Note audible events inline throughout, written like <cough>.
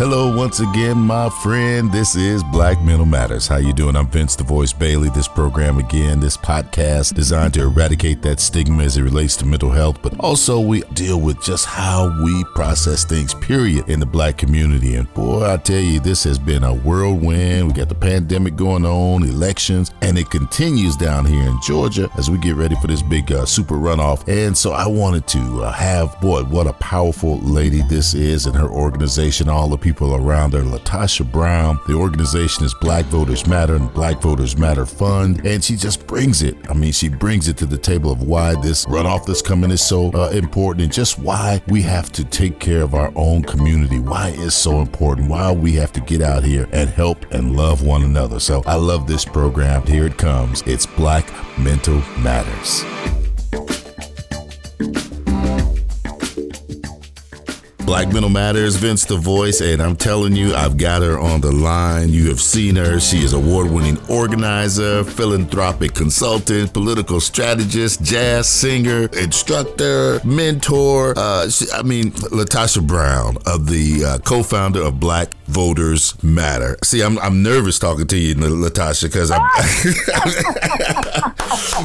Hello once again, my friend. This is Black Mental Matters. How you doing? I'm Vince the Voice Bailey. This program again, this podcast designed to eradicate that stigma as it relates to mental health, but also we deal with just how we process things, period, in the black community. And boy, I tell you, this has been a whirlwind. We got the pandemic going on, elections, and it continues down here in Georgia as we get ready for this big uh, super runoff. And so I wanted to uh, have, boy, what a powerful lady this is and her organization, all the people people around her. Latasha Brown. The organization is Black Voters Matter and Black Voters Matter Fund, and she just brings it. I mean, she brings it to the table of why this runoff that's coming is so uh, important, and just why we have to take care of our own community. Why it's so important. Why we have to get out here and help and love one another. So I love this program. Here it comes. It's Black Mental Matters. Black Mental Matters, Vince the Voice, and I'm telling you, I've got her on the line. You have seen her. She is award-winning organizer, philanthropic consultant, political strategist, jazz singer, instructor, mentor. Uh, she, I mean, Latasha Brown of the uh, co-founder of Black Voters Matter. See, I'm, I'm nervous talking to you, Latasha, because I'm. <laughs> <laughs>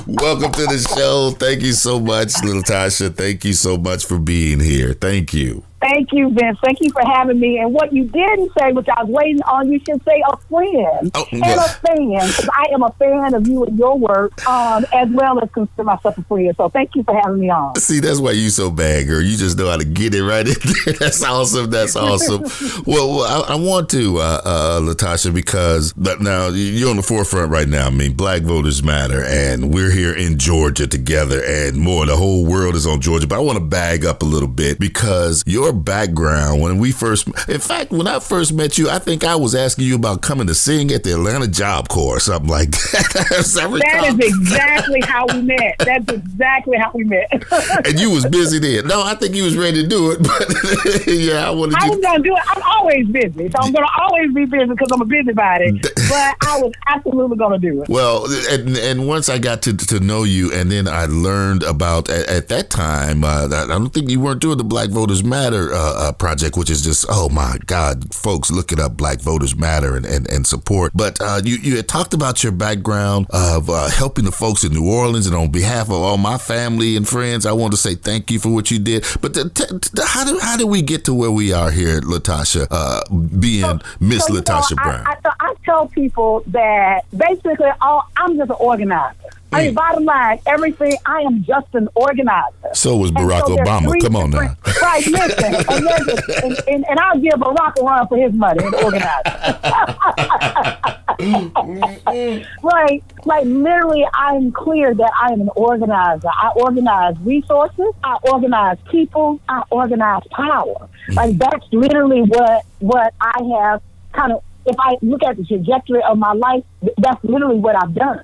Welcome to the show. Thank you so much, little Tasha. Thank you so much for being here. Thank you. Thank you, Vince. Thank you for having me. And what you didn't say, which I was waiting on, you should say a friend oh, and a fan, because I am a fan of you and your work, um, as well as consider myself a friend. So thank you for having me on. See, that's why you so bad, girl. You just know how to get it right in there. <laughs> That's awesome. That's awesome. well, I, I, want to, uh, uh, Latasha, because now you're on the forefront right now. I mean, Black Voters Matter, and we're here in Georgia together, and more. The whole world is on Georgia. But I want to bag up a little bit because your background when we first, in fact, when I first met you, I think I was asking you about coming to sing at the Atlanta Job Corps or something like <laughs> that. that is exactly how we met. That's exactly how we met. <laughs> and you was busy then. No, I think you was ready to do it, <laughs> but yeah, I wanted. I was gonna do it. I'm always busy, so I'm gonna always be busy because I'm a busybody. but I was absolutely gonna do it. Well, and, and once I got to to know you, and then I learned about at, at that time. Uh, I don't think you weren't doing the Black Voters Matter uh, uh, project, which is just oh my God, folks, look it up. Black Voters Matter and and, and support. But uh, you you had talked about your background of uh, helping the folks in New Orleans, and on behalf of all my family and friends, I want to say thank you for what you did. But the, t- how do how did we get to where we are here, Latasha, uh, being Miss so, Latasha know, Brown? I, I, I, tell people that basically, all, I'm just an organizer. I mean, mm. bottom line, everything. I am just an organizer. So was Barack so Obama. Come on now. <laughs> Right, listen, and, and, and, and, I'll give Barack a run for his money and organizer. <laughs> right, like literally, I'm clear that I am an organizer. I organize resources. I organize people. I organize power. Like mm. that's literally what what I have kind of. If I look at the trajectory of my life, that's literally what I've done.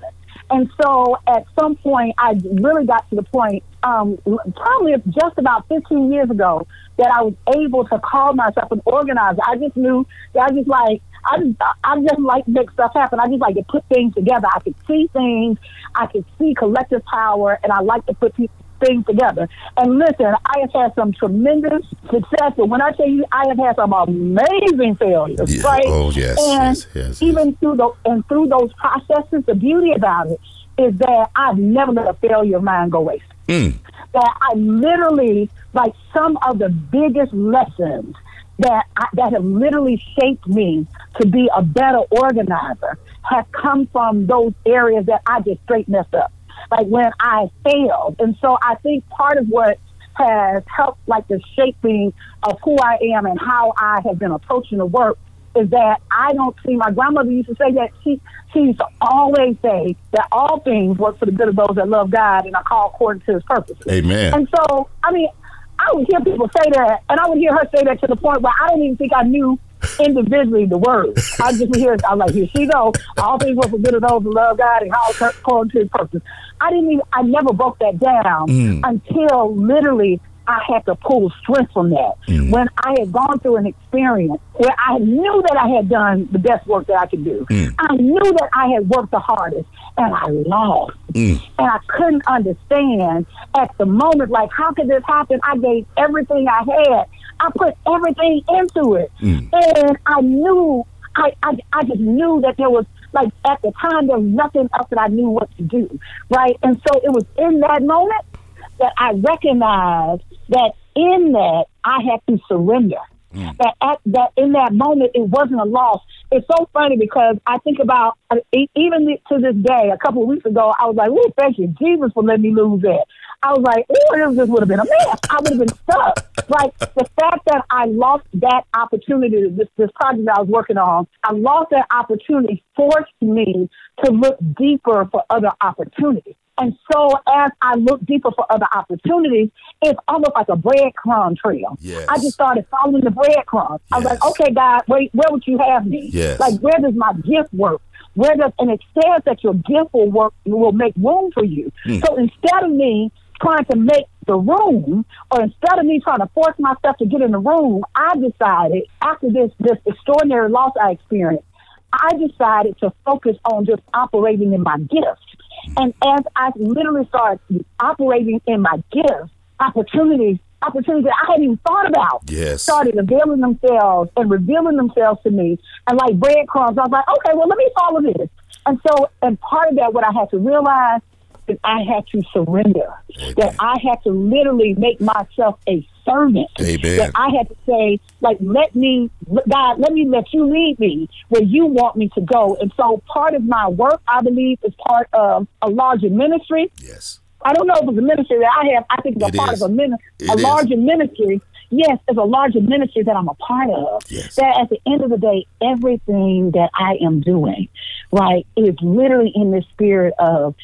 And so at some point, I really got to the point, um, probably just about 15 years ago, that I was able to call myself an organizer. I just knew that I just like, I just, I just like make stuff happen. I just like to put things together. I could see things. I could see collective power, and I like to put people things together. And listen, I have had some tremendous success. And when I tell you, I have had some amazing failures, yeah. right? Oh yes, and yes, yes, even yes. through the and through those processes, the beauty about it is that I've never let a failure of mine go waste. Mm. That I literally, like some of the biggest lessons that I, that have literally shaped me to be a better organizer have come from those areas that I just straight messed up like when I failed. And so I think part of what has helped like the shaping of who I am and how I have been approaching the work is that I don't see my grandmother used to say that she she used to always say that all things work for the good of those that love God and are called according to his purposes. Amen. And so I mean I would hear people say that and I would hear her say that to the point where I don't even think I knew individually the word. I just hear, I'm like, here she go. All things work for good of those who love God and how according to His purpose. I didn't even, I never broke that down mm. until literally I had to pull strength from that. Mm. When I had gone through an experience where I knew that I had done the best work that I could do, mm. I knew that I had worked the hardest, and I lost. Mm. And I couldn't understand at the moment, like, how could this happen? I gave everything I had, I put everything into it. Mm. And I knew, I, I, I just knew that there was like at the time there was nothing else that I knew what to do, right? And so it was in that moment that I recognized that in that I had to surrender. Mm. That at that in that moment it wasn't a loss. It's so funny because I think about uh, even to this day. A couple of weeks ago, I was like, "Oh, thank you, Jesus, for letting me lose that." I was like, "Oh, this would have been a mess. I would have been stuck." like the fact that I lost that opportunity, this this project I was working on, I lost that opportunity forced me to look deeper for other opportunities. And so as I look deeper for other opportunities, it's almost like a breadcrumb trail. Yes. I just started following the breadcrumbs. Yes. I was like, okay, God, where, where would you have me? Yes. Like, where does my gift work? Where does, and it says that your gift will work, will make room for you. Mm. So instead of me trying to make the room, or instead of me trying to force myself to get in the room, I decided after this, this extraordinary loss I experienced, I decided to focus on just operating in my gifts. And as I literally started operating in my gifts, opportunities, opportunities that I hadn't even thought about, yes. started revealing themselves and revealing themselves to me. And like breadcrumbs, I was like, okay, well, let me follow this. And so, and part of that, what I had to realize that I had to surrender, Amen. that I had to literally make myself a servant. Amen. That I had to say, like, let me, God, let me let you lead me where you want me to go. And so part of my work, I believe, is part of a larger ministry. Yes. I don't know if it's a ministry that I have. I think it's a it part is. of a, ministry, a larger ministry. Yes, it's a larger ministry that I'm a part of. Yes. That at the end of the day, everything that I am doing, right, is literally in the spirit of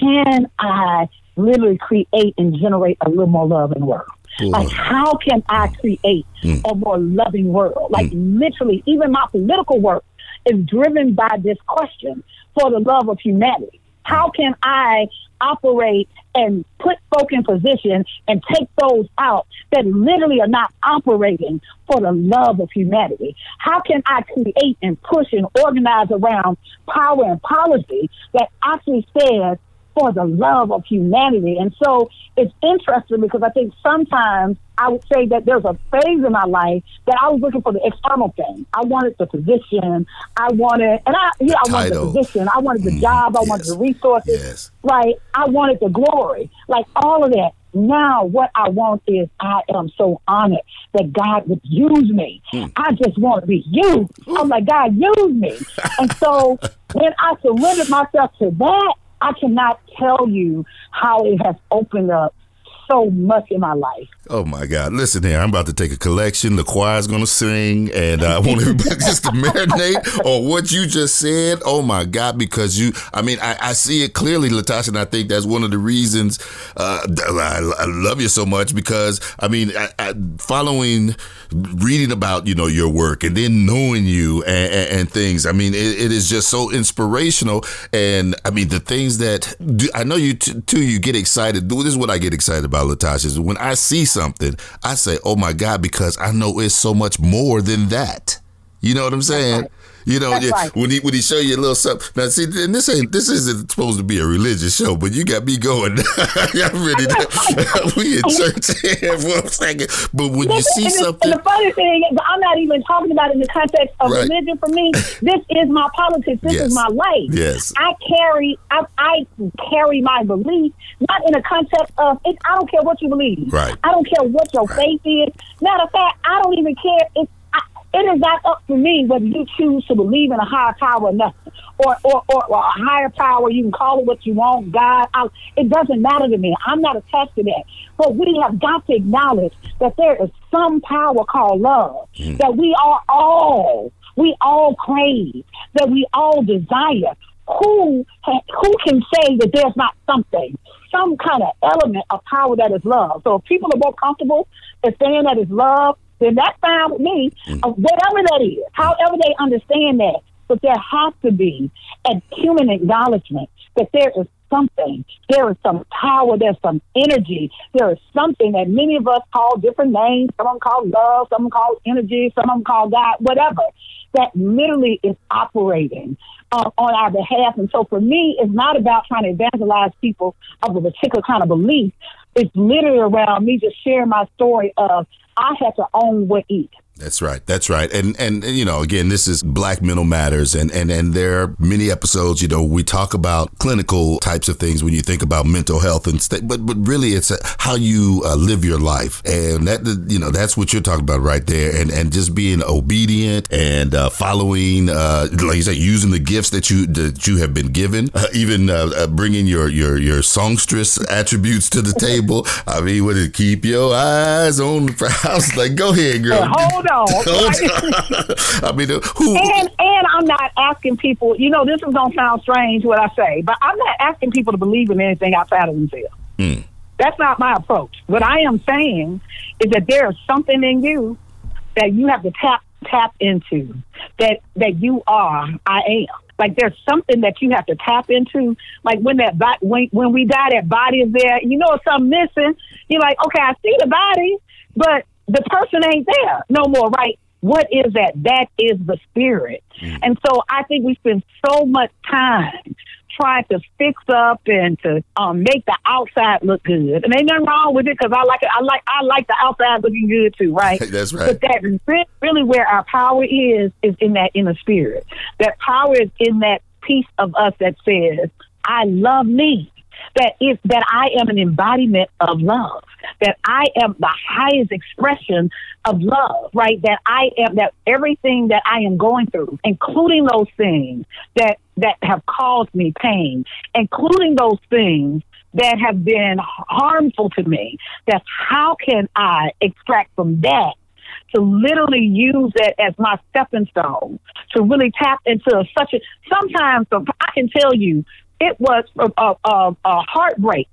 can I literally create and generate a little more love in the world? Like, how can I create mm. a more loving world? Like, mm. literally, even my political work is driven by this question for the love of humanity. How can I operate and put folk in position and take those out that literally are not operating for the love of humanity? How can I create and push and organize around power and policy that actually says for the love of humanity. And so it's interesting because I think sometimes I would say that there's a phase in my life that I was looking for the external thing. I wanted the position. I wanted, and I, yeah, I wanted the position. I wanted the mm, job. I yes. wanted the resources. Yes. Right. I wanted the glory. Like all of that. Now, what I want is I am so honored that God would use me. Mm. I just want to be used. I'm like, God, use me. and so <laughs> when I surrendered myself to that, I cannot tell you how it has opened up so much in my life. Oh my God! Listen here, I'm about to take a collection. The choir's going to sing, and I want everybody <laughs> just to marinate on what you just said. Oh my God! Because you, I mean, I, I see it clearly, Latasha, and I think that's one of the reasons uh, I, I, love you so much. Because I mean, I, following, reading about you know your work, and then knowing you and, and, and things. I mean, it, it is just so inspirational. And I mean, the things that I know you t- too. You get excited. This is what I get excited about, Latasha. Is when I see something, I say, "Oh my God," because I know it's so much more than that. You know what I'm saying? You know, right. when he when he show you a little something. Now, see, and this ain't this isn't supposed to be a religious show, but you got me going. I'm ready. To, we in church here for a second, but when you see something, the, and the funny thing is, I'm not even talking about it in the context of right. religion. For me, this is my politics. This yes. is my life. Yes, I carry I, I carry my belief not in a context of it. I don't care what you believe. Right. I don't care what your right. faith is. Matter of fact, I don't even care if it is not up to me whether you choose to believe in a higher power or nothing, or or, or, or a higher power. You can call it what you want, God. I, it doesn't matter to me. I'm not attached to that. But we have got to acknowledge that there is some power called love mm. that we are all we all crave, that we all desire. Who who can say that there's not something, some kind of element of power that is love? So if people are more comfortable in saying that is love, then that's fine with me. Mm. Uh, whatever that is, however they understand that. But there has to be a human acknowledgement that there is something. There is some power. There's some energy. There is something that many of us call different names. Some of them call love. Some of them call energy. Some of them call God. Whatever. That literally is operating uh, on our behalf. And so for me, it's not about trying to evangelize people of a particular kind of belief. It's literally around me just sharing my story of I had to own what eat. That's right. That's right. And, and and you know, again, this is Black Mental Matters, and and and there are many episodes. You know, we talk about clinical types of things when you think about mental health and st- but but really, it's a, how you uh, live your life, and that you know that's what you're talking about right there, and and just being obedient and uh, following, uh, like you say, using the gifts that you that you have been given, uh, even uh, uh, bringing your your your songstress attributes to the table. I mean, would it keep your eyes on the <laughs> prize? Like, go ahead, girl. Hold <laughs> on. I mean, who? And and I'm not asking people. You know, this is gonna sound strange what I say, but I'm not asking people to believe in anything outside of themselves. Hmm. That's not my approach. What I am saying is that there is something in you that you have to tap tap into. That that you are. I am. Like there's something that you have to tap into. Like when that bo- when when we die, that body is there. You know, if something missing. You're like, okay, I see the body, but the person ain't there no more, right? What is that? That is the spirit. And so I think we spend so much time trying to fix up and to um, make the outside look good. And ain't nothing wrong with it because I like it. I like I like the outside looking good too, right? <laughs> That's right. But that re- really where our power is is in that inner spirit. That power is in that piece of us that says, "I love me." That is that I am an embodiment of love. That I am the highest expression of love, right? That I am that everything that I am going through, including those things that that have caused me pain, including those things that have been harmful to me. That how can I extract from that to literally use that as my stepping stone to really tap into such a sometimes I can tell you it was a, a, a, heartbreak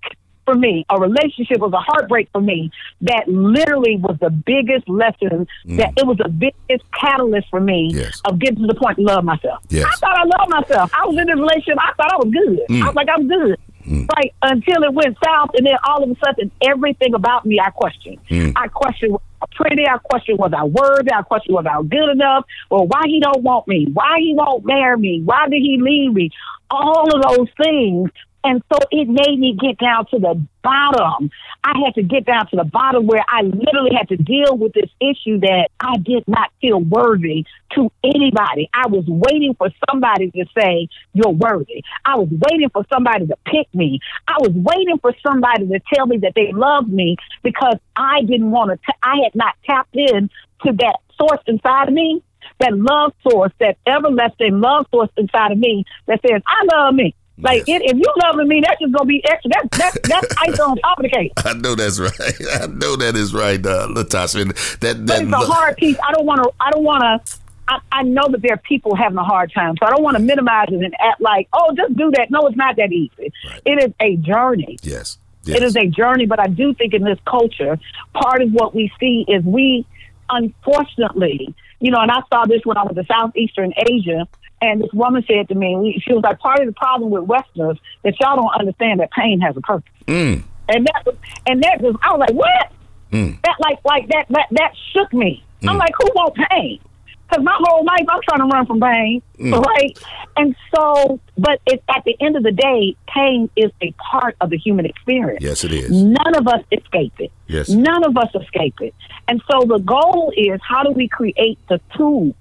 for me. A relationship was a heartbreak for me that literally was the biggest lesson mm. that it was the biggest catalyst for me Yes. of getting to the point to love myself. Yes. I thought I loved myself. I was in this relationship. I thought I was good. I mm. was like, I'm good. Mm. Right until it went south, and then all of a sudden, everything about me I questioned. I questioned was I pretty. I questioned was I worthy. I questioned was I good enough. Well, why he don't want me? Why he won't marry me? Why did he leave me? All of those things. And so it made me get down to the bottom. I had to get down to the bottom where I literally had to deal with this issue that I did not feel worthy to anybody. I was waiting for somebody to say, You're worthy. I was waiting for somebody to pick me. I was waiting for somebody to tell me that they loved me because I didn't want to, I had not tapped in to that source inside of me, that love source, that everlasting love source inside of me that says, I love me. Like Yes. it, if you loving me, that's just gonna be extra. That's that's <laughs> that's ice on top of the cake. I know that's right. <laughs> I know that is right, uh, Latasha. And that But that it's a hard piece. I don't want to. I don't want to. I, I know that there are people having a hard time, so I don't want to minimize it and act like, oh, just do that. No, it's not that easy. Right. It is a journey. yes. yes. It is a journey, but I do think in this culture, part of what we see is we, unfortunately, you know, and I saw this when I was in Southeastern Asia, and this woman said to me, she was like, part of the problem with Westerners that y'all don't understand that pain has a purpose. Mm. And that was, and that was, I was like, what? Mm. That like, like that, that, that shook me. I'm like, who won't pain? Because my whole life I'm trying to run from pain, mm. right? And so, but it, at the end of the day, pain is a part of the human experience. Yes, it is. None of us escape it. Yes. None of us escape it. And so the goal is how do we create the tools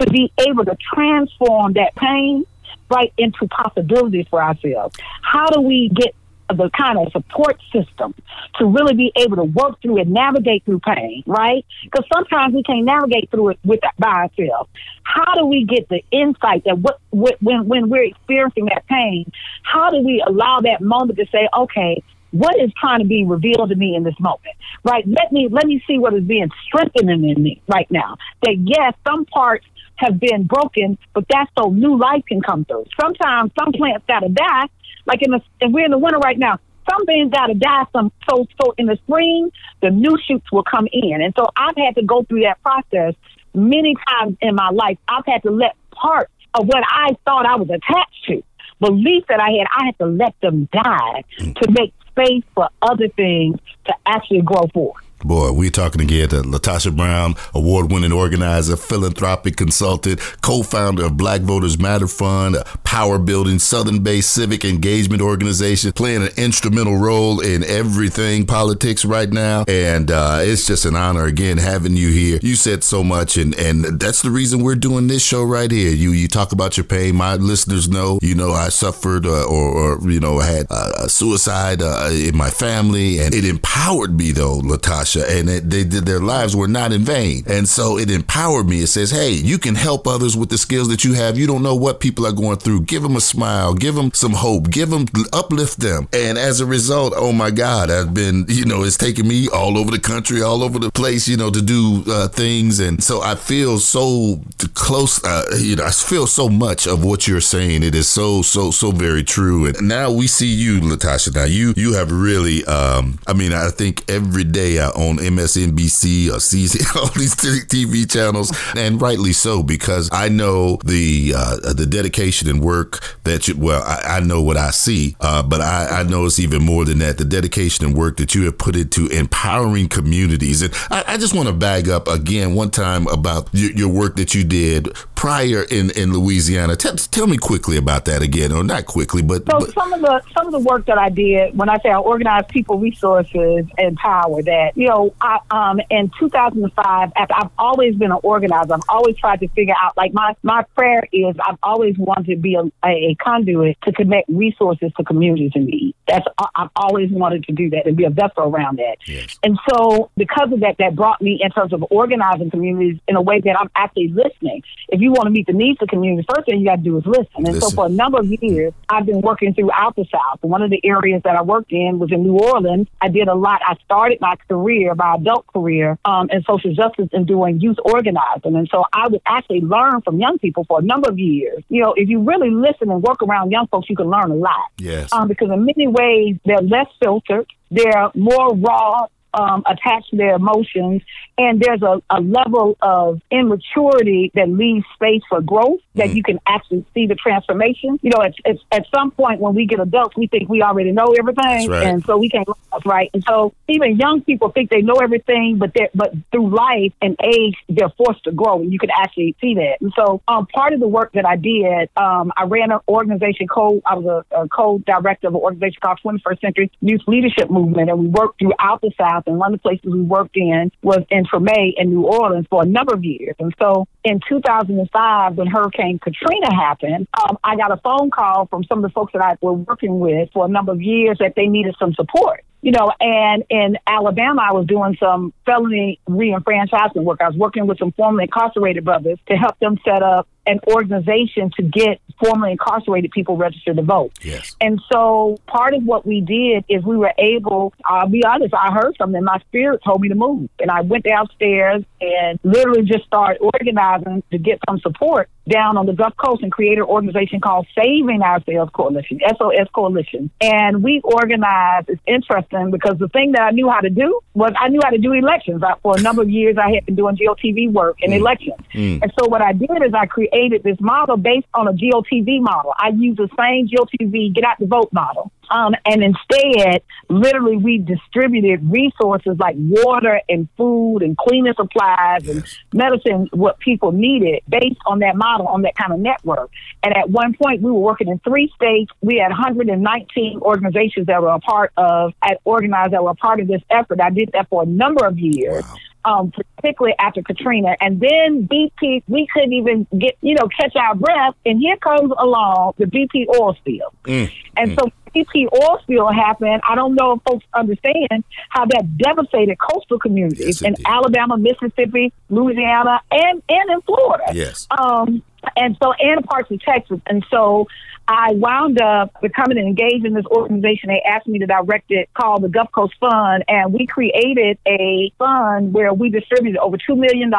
to be able to transform that pain right into possibilities for ourselves? How do we get the kind of support system to really be able to work through and navigate through pain, right? Because sometimes we can't navigate through it with by ourselves. How do we get the insight that what, what when when we're experiencing that pain, how do we allow that moment to say, okay, what is trying to be revealed to me in this moment right let me let me see what is being strengthened in me right now that yes some parts have been broken but that's so new life can come through sometimes some plants gotta die like in the and we're in the winter right now some things got to die. Some so so in the spring, the new shoots will come in, and so I've had to go through that process many times in my life. I've had to let parts of what I thought I was attached to, beliefs that I had, I had to let them die to make space for other things to actually grow forth. Boy, we're talking again to Latasha Brown, award winning organizer, philanthropic consultant, co founder of Black Voters Matter Fund, a power building, Southern based civic engagement organization, playing an instrumental role in everything politics right now. And uh, it's just an honor again having you here. You said so much, and, and that's the reason we're doing this show right here. You you talk about your pain. My listeners know, you know, I suffered uh, or, or, you know, had uh, suicide uh, in my family, and it empowered me, though, Latasha and it, they did their lives were not in vain. And so it empowered me. It says, hey, you can help others with the skills that you have. You don't know what people are going through. Give them a smile, give them some hope, give them, uplift them. And as a result, oh my God, I've been, you know, it's taken me all over the country, all over the place, you know, to do uh, things. And so I feel so close, uh, you know, I feel so much of what you're saying. It is so, so, so very true. And now we see you, Latasha. Now you, you have really, um, I mean, I think every day I on MSNBC or CZ, <laughs> all these TV channels, and rightly so because I know the uh, the dedication and work that you. Well, I, I know what I see, uh, but I, I, know it's even more than that. The dedication and work that you have put into empowering communities, and I, I just want to bag up again one time about your, your, work that you did prior in in Louisiana. Tell, tell me quickly about that again, or not quickly, but so but, some of the some of the work that I did when I say I organized people resources and power that you know I, um, in 2005, after I've always been an organizer, I've always tried to figure out, like, my, my prayer is I've always wanted to be a, a conduit to connect resources to communities in need. That's, I've always wanted to do that and be a vessel around that. Yes. And so, because of that, that brought me in terms of organizing communities in a way that I'm actually listening. If you want to meet the needs of communities, first thing you got to do is listen. And listen. so, for a number of years, I've been working throughout the South. One of the areas that I worked in was in New Orleans. I did a lot. I started my career my adult career um, in social justice and doing youth organizing. And so I would actually learn from young people for a number of years. You know, if you really listen and work around young folks, you can learn a lot. Yes. Um, because in many ways, they're less filtered. They're more raw um, attached to their emotions, and there's a, a level of immaturity that leaves space for growth that mm. you can actually see the transformation. You know, it's, it's, at some point when we get adults, we think we already know everything, right. and so we can't right. And so even young people think they know everything, but they but through life and age, they're forced to grow, and you can actually see that. And so, um, part of the work that I did, um, I ran an organization called I was a, a co-director of an organization called 21st Century Youth Leadership Movement, and we worked throughout the South And one of the places we worked in was in Treme in New Orleans for a number of years. And so in 2005, when Hurricane Katrina happened, um, I got a phone call from some of the folks that I were working with for a number of years that they needed some support you know, and in Alabama, I was doing some felony reenfranchisement work. I was working with some formerly incarcerated brothers to help them set up an organization to get formerly incarcerated people registered to vote. Yes. And so part of what we did is we were able, I'll be honest, I heard something, my spirit told me to move. And I went downstairs and literally just started organizing to get some support down on the Gulf Coast and created an organization called Saving Ourselves Coalition, SOS Coalition. And we organized, it's interesting because the thing that I knew how to do was I knew how to do elections. I, for a number of years, I had been doing GOTV work in mm. elections. Mm. And so what I did is I created this model based on a GOTV model. I use the same GOTV get out the vote model. Um, and instead, literally, we distributed resources like water and food and cleaning supplies and medicine, what people needed based on that model, on that kind of network. And at one point, we were working in three states. We had 119 organizations that were a part of, at organized that were a part of this effort. I did that for a number of years. Wow um, particularly after Katrina. And then BP, we couldn't even get, you know, catch our breath. And here comes along the BP oil spill. Mm, and mm. so BP oil spill happened. I don't know if folks understand how that devastated coastal communities yes, in Alabama, Mississippi, Louisiana, and, and in Florida. Yes. Um, and so, and parts of Texas. And so, I wound up becoming engaged in this organization. They asked me to direct it called the Gulf Coast Fund, and we created a fund where we distributed over $2 million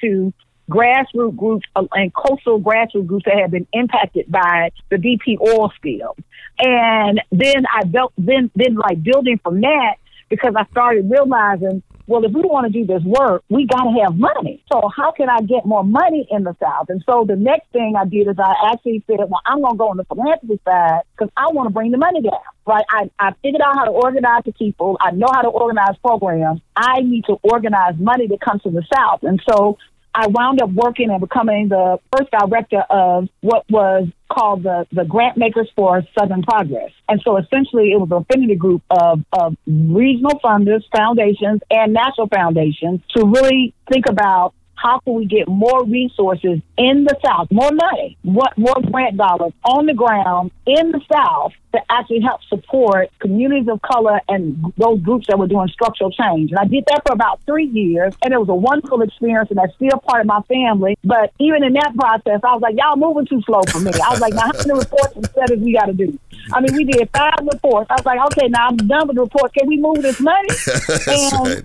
to grassroots groups uh, and coastal grassroots groups that have been impacted by the BP oil spill. And then I built, then, then like building from that because I started realizing well, if we want to do this work, we got to have money. So how can I get more money in the South? And so the next thing I did is I actually said, well, I'm going to go on the philanthropy side because I want to bring the money down. Right? I, I figured out how to organize the people. I know how to organize programs. I need to organize money that comes from the South. And so I wound up working and becoming the first director of what was called the, the Grant Makers for Southern Progress. And so essentially it was an affinity group of, of regional funders, foundations, and national foundations to really think about how can we get more resources in the South, more money, what more grant dollars on the ground in the South to actually help support communities of color and those groups that were doing structural change. And I did that for about three years, and it was a wonderful experience, and that's still part of my family. But even in that process, I was like, y'all moving too slow for me. I was like, now how many reports and studies we got to do? I mean, we did five reports. I was like, okay, now I'm done with the reports. Can we move this money? <laughs> and right.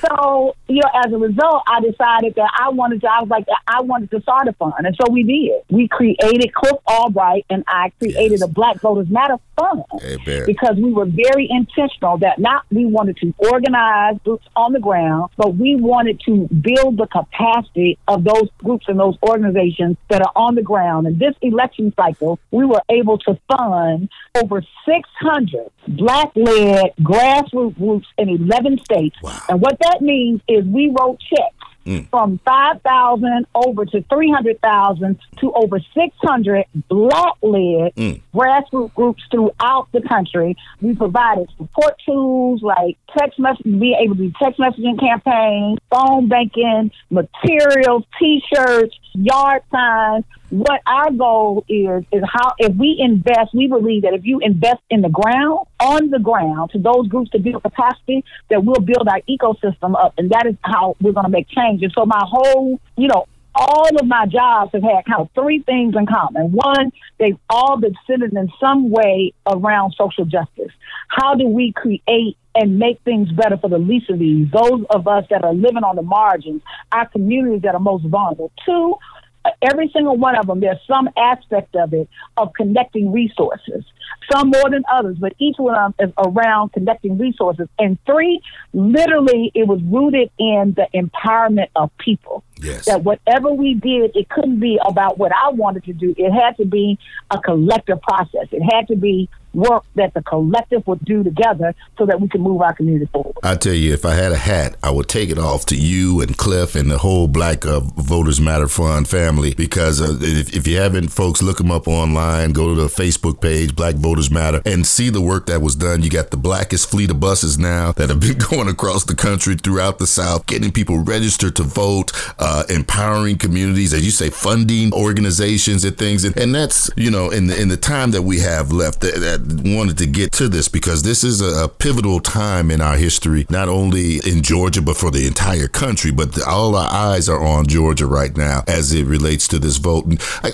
So, you know, as a result, I decided that I wanted to, I was like, I wanted to start a fund. And so we did. We created, Cliff Albright and I created yes. a Black Voters Matter fund because we were very intentional that not we wanted to organize groups on the ground, but we wanted to build the capacity of those groups and those organizations that are on the ground. And this election cycle, we were able to fund over 600 black led grassroots groups in 11 states. Wow. And what that means is we wrote checks mm. from 5,000 over to 300,000 to over 600 black led mm. grassroots groups throughout the country. We provided support tools like text message, be able to do text messaging campaigns, phone banking, materials, t shirts, yard signs, what our goal is is how if we invest, we believe that if you invest in the ground, on the ground, to those groups to build capacity, that we'll build our ecosystem up, and that is how we're going to make change. And so my whole, you know, all of my jobs have had kind of three things in common. One, they've all been centered in some way around social justice. How do we create and make things better for the least of these, those of us that are living on the margins, our communities that are most vulnerable? Two, every single one of them, there's some aspect of it of connecting resources, some more than others, but each one of them is around connecting resources. And three, literally, it was rooted in the empowerment of people. Yes. That whatever we did, it couldn't be about what I wanted to do. It had to be a collective process. It had to be work that the collective would do together so that we can move our community forward. I tell you, if I had a hat, I would take it off to you and Cliff and the whole Black uh, Voters Matter Fund family because uh, if, if, you haven't, folks, look them up online, go to the Facebook page, Black Voters Matter, and see the work that was done. You got the blackest fleet of buses now that have been <laughs> going across the country throughout the South, getting people registered to vote, uh, empowering communities, as you say, funding organizations and things. And, and that's, you know, in the, in the time that we have left, that, that wanted to get to this because this is a, pivotal time in our history, not only in Georgia, but for the entire country. But the, all our eyes are on Georgia right now as it relates to this vote. And I,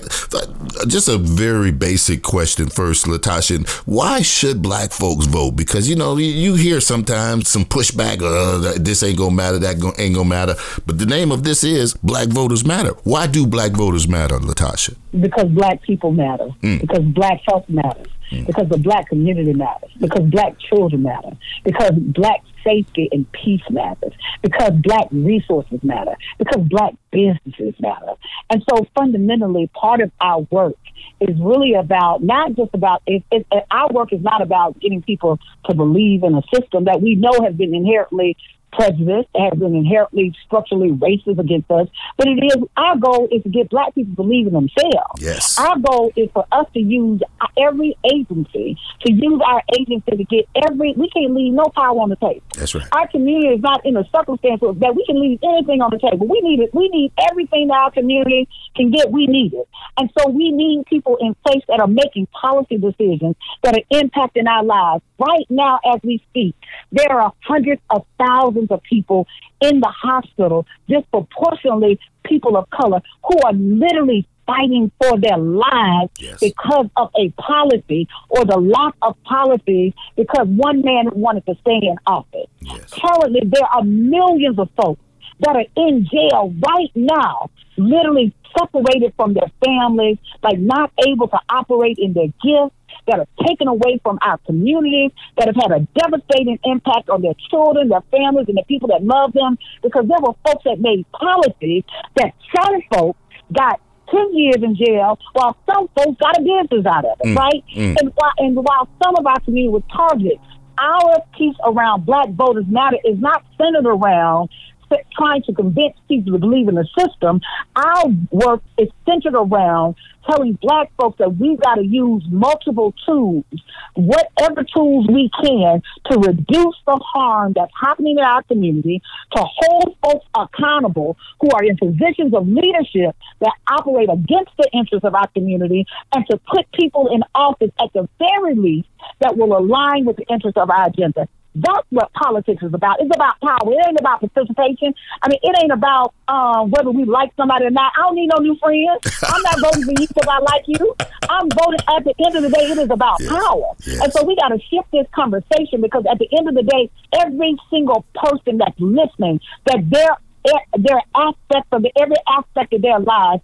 just a very basic question first, Latasha. Why should black folks vote? Because, you know, you, hear sometimes some pushback, uh, this ain't gonna matter, that ain't gonna matter. But the name of this is Black Voters Matter. Why do black voters matter, Latasha? Because black people matter. Mm. Because black health matters mm. because the black community matters, because black children matter, because black safety and peace matters, because black resources matter, because black businesses matter. And so fundamentally, part of our work is really about not just about it, it, our work is not about getting people to believe in a system that we know has been inherently prejudice that has been inherently structurally racist against us. But it is our goal is to get black people to believe in themselves. Yes. Our goal is for us to use every agency to use our agency to get every we can't leave no power on the table. That's right. Our community is not in a circumstance that we can leave anything on the table. We need it. We need everything that our community can get. We need it. And so we need people in place that are making policy decisions that are impacting our lives. Right now, as we speak, there are hundreds of thousands of people in the hospital, disproportionately people of color, who are literally fighting for their lives yes. because of a policy or the lack of policies because one man wanted to stay in office. Yes. Currently, there are millions of folks that are in jail right now, literally separated from their families, like not able to operate in their gifts, that are taken away from our communities, that have had a devastating impact on their children, their families, and the people that love them, because there were folks that made policies that some folks got 10 years in jail while some folks got a business out of it, mm, right? Mm. And, while, and while some of our community was targeted, our piece around Black Voters Matter is not centered around trying to convince people to believe in the system. Our work is centered around telling black folks that we've got to use multiple tools, whatever tools we can, to reduce the harm that's happening in our community, to hold folks accountable who are in positions of leadership that operate against the interests of our community, and to put people in office at the very least that will align with the interests of our agenda. That's what politics is about. It's about power. It ain't about participation. I mean, it ain't about um, whether we like somebody or not. I don't need no new friends. I'm not <laughs> voting for you because I like you. I'm voting at the end of the day, it is about yes. power. Yes. And so we got to shift this conversation because at the end of the day, every single person that's listening, that their their aspect of the, every aspect of their lives,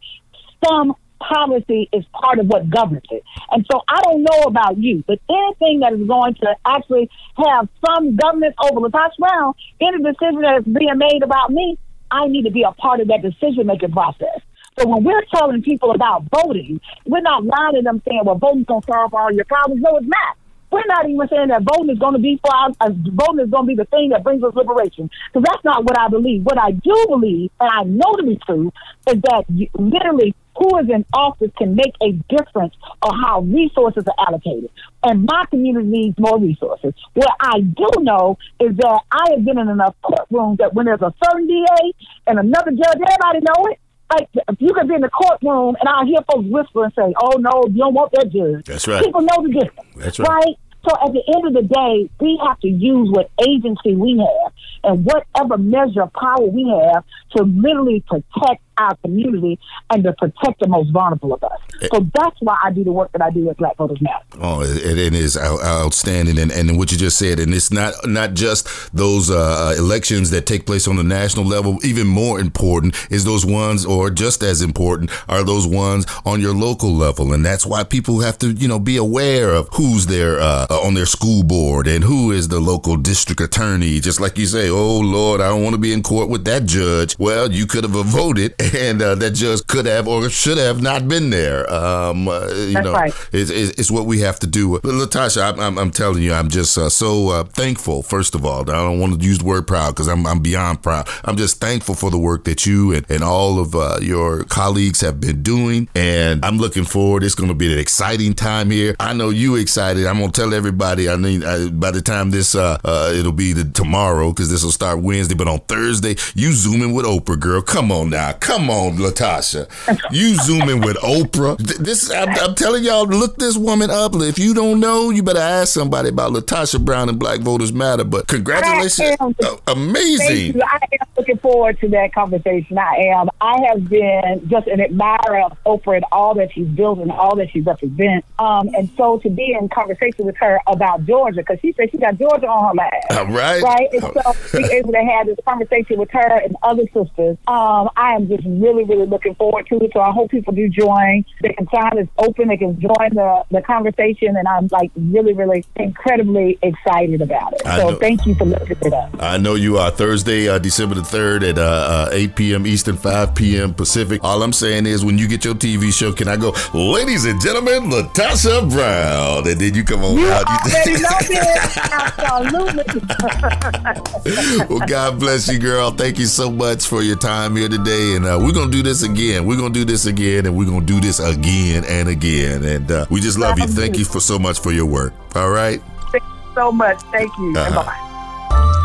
some policy is part of what governs it. And so I don't know about you, but anything that is going to actually have some governance over LaTosha Brown, any decision that is being made about me, I need to be a part of that decision making process. So when we're telling people about voting, we're not lying to them saying, well, voting's going to solve all your problems. No, it's not. We're not even saying that voting is going to be for. Uh, voting is going to be the thing that brings us liberation. Because that's not what I believe. What I do believe, and I know to be true, is that you, literally who is in office can make a difference on how resources are allocated. And my community needs more resources. What I do know is that I have been in enough courtrooms that when there's a certain DA and another judge, everybody know it. Like you could be in the courtroom and I hear folks whisper and say, "Oh no, you don't want that judge." That's right. People know the difference. That's right. right? So at the end of the day, we have to use what agency we have and whatever measure of power we have to literally protect our community and to protect the most vulnerable of us. So that's why I do the work that I do at Black Voters Matter. Oh, it, it is outstanding, and, and what you just said, and it's not not just those uh, elections that take place on the national level. Even more important is those ones, or just as important, are those ones on your local level, and that's why people have to, you know, be aware of who's there uh, on their school board and who is the local district attorney. Just like you say, oh Lord, I don't want to be in court with that judge. Well, you could have voted <laughs> and uh, that just could have or should have not been there. Um, uh, you That's know, right. it's, it's, what we have to do. But LaTosha, I'm, I'm, I'm telling you, I'm just uh, so uh, thankful. First of all, I don't want to use the word proud because I'm, I'm beyond proud. I'm just thankful for the work that you and, and all of uh, your colleagues have been doing, and I'm looking forward. It's going to be an exciting time here. I know you excited. I'm going to tell everybody. I mean, I, by the time this uh, it'll be the tomorrow because this will start Wednesday, but on Thursday you zoom in with Oprah, girl. Come on now, come Come on, Latasha. You zoom in with Oprah. This I'm, I'm, telling y'all, look this woman up. If you don't know, you better ask somebody about Latasha Brown and Black Voters Matter. But congratulations, amazing. I am looking forward to that conversation. I am. I have been just an admirer of Oprah and all that she's built and all that she represents. Um, and so to be in conversation with her about Georgia, because she said she got Georgia on her lap. All right. Right. And so be able to have this conversation with her and other sisters. Um, I am just really, really looking forward to it. So I hope people do join. They can sign is open. They can join the, the conversation. And I'm like really, really incredibly excited about it. so thank you for lifting it up. I know you are Thursday, uh, December the 3rd at uh, uh, 8 p.m. Eastern, 5 p.m. Pacific. All I'm saying is when you get your TV show, can I go, ladies and gentlemen, Latasha Brown? And then you come on you out. <laughs> Already know this. Absolutely. <laughs> well, God bless you, girl. Thank you so much for your time here today. And uh, we're going to do this again. We're going to do this again, and we're going to do this again and again. And uh, we just love you. Thank you for so much for your work. All right. Thank you so much. Thank you. Uh-huh. Bye.